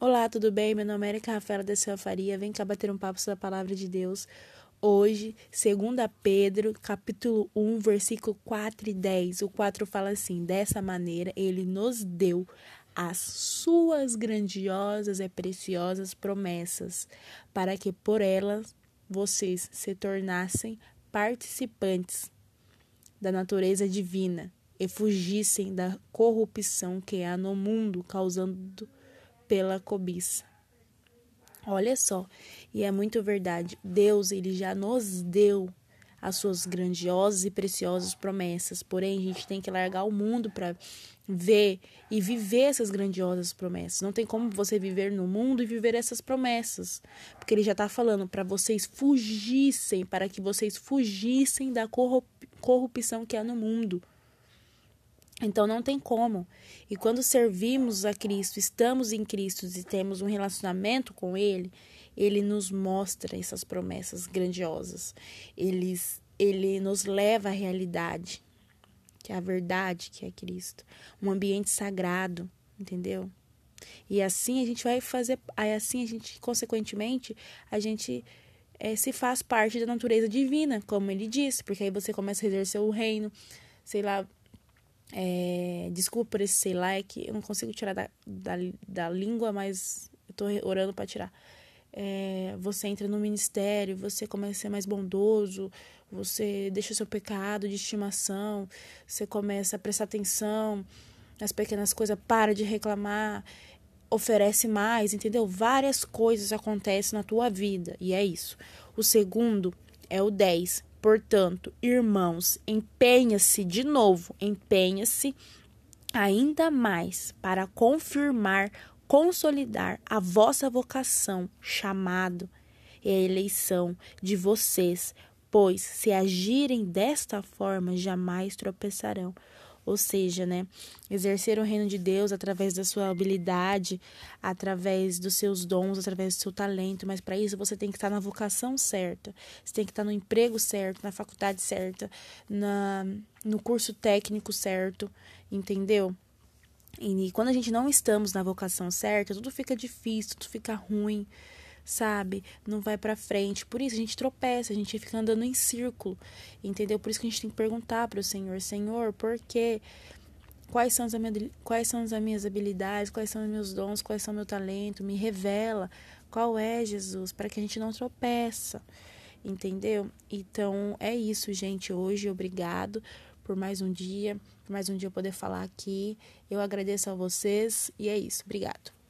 Olá, tudo bem? Meu nome é Erika Rafaela da Silva Faria. Vem cá bater um papo sobre a palavra de Deus. Hoje, 2 Pedro, capítulo 1, versículo 4 e 10. O 4 fala assim: Dessa maneira, ele nos deu as suas grandiosas e preciosas promessas, para que por elas vocês se tornassem participantes da natureza divina e fugissem da corrupção que há no mundo, causando pela cobiça. Olha só, e é muito verdade. Deus, ele já nos deu as suas grandiosas e preciosas promessas. Porém, a gente tem que largar o mundo para ver e viver essas grandiosas promessas. Não tem como você viver no mundo e viver essas promessas, porque ele já está falando para vocês fugissem, para que vocês fugissem da corrupção que há no mundo. Então não tem como. E quando servimos a Cristo, estamos em Cristo e temos um relacionamento com Ele, Ele nos mostra essas promessas grandiosas. Ele, ele nos leva à realidade, que é a verdade, que é Cristo. Um ambiente sagrado, entendeu? E assim a gente vai fazer, assim a gente, consequentemente, a gente é, se faz parte da natureza divina, como ele disse, porque aí você começa a exercer o reino, sei lá, é, desculpa por esse sei lá, é que eu não consigo tirar da, da, da língua, mas eu tô orando para tirar. É, você entra no ministério, você começa a ser mais bondoso, você deixa o seu pecado de estimação, você começa a prestar atenção nas pequenas coisas, para de reclamar, oferece mais, entendeu? Várias coisas acontecem na tua vida, e é isso. O segundo é o 10, Portanto, irmãos, empenha-se de novo, empenha-se ainda mais para confirmar, consolidar a vossa vocação, chamado e a eleição de vocês, pois se agirem desta forma, jamais tropeçarão. Ou seja, né, exercer o reino de Deus através da sua habilidade, através dos seus dons, através do seu talento, mas para isso você tem que estar na vocação certa, você tem que estar no emprego certo, na faculdade certa, na, no curso técnico certo, entendeu? E quando a gente não estamos na vocação certa, tudo fica difícil, tudo fica ruim sabe? Não vai para frente. Por isso a gente tropeça, a gente fica andando em círculo, entendeu? Por isso que a gente tem que perguntar para o Senhor: Senhor, por quê? Quais são, as, quais são as minhas habilidades? Quais são os meus dons? Quais são o meu talento? Me revela qual é, Jesus, para que a gente não tropeça, entendeu? Então é isso, gente. Hoje, obrigado por mais um dia, por mais um dia eu poder falar aqui. Eu agradeço a vocês e é isso. Obrigado.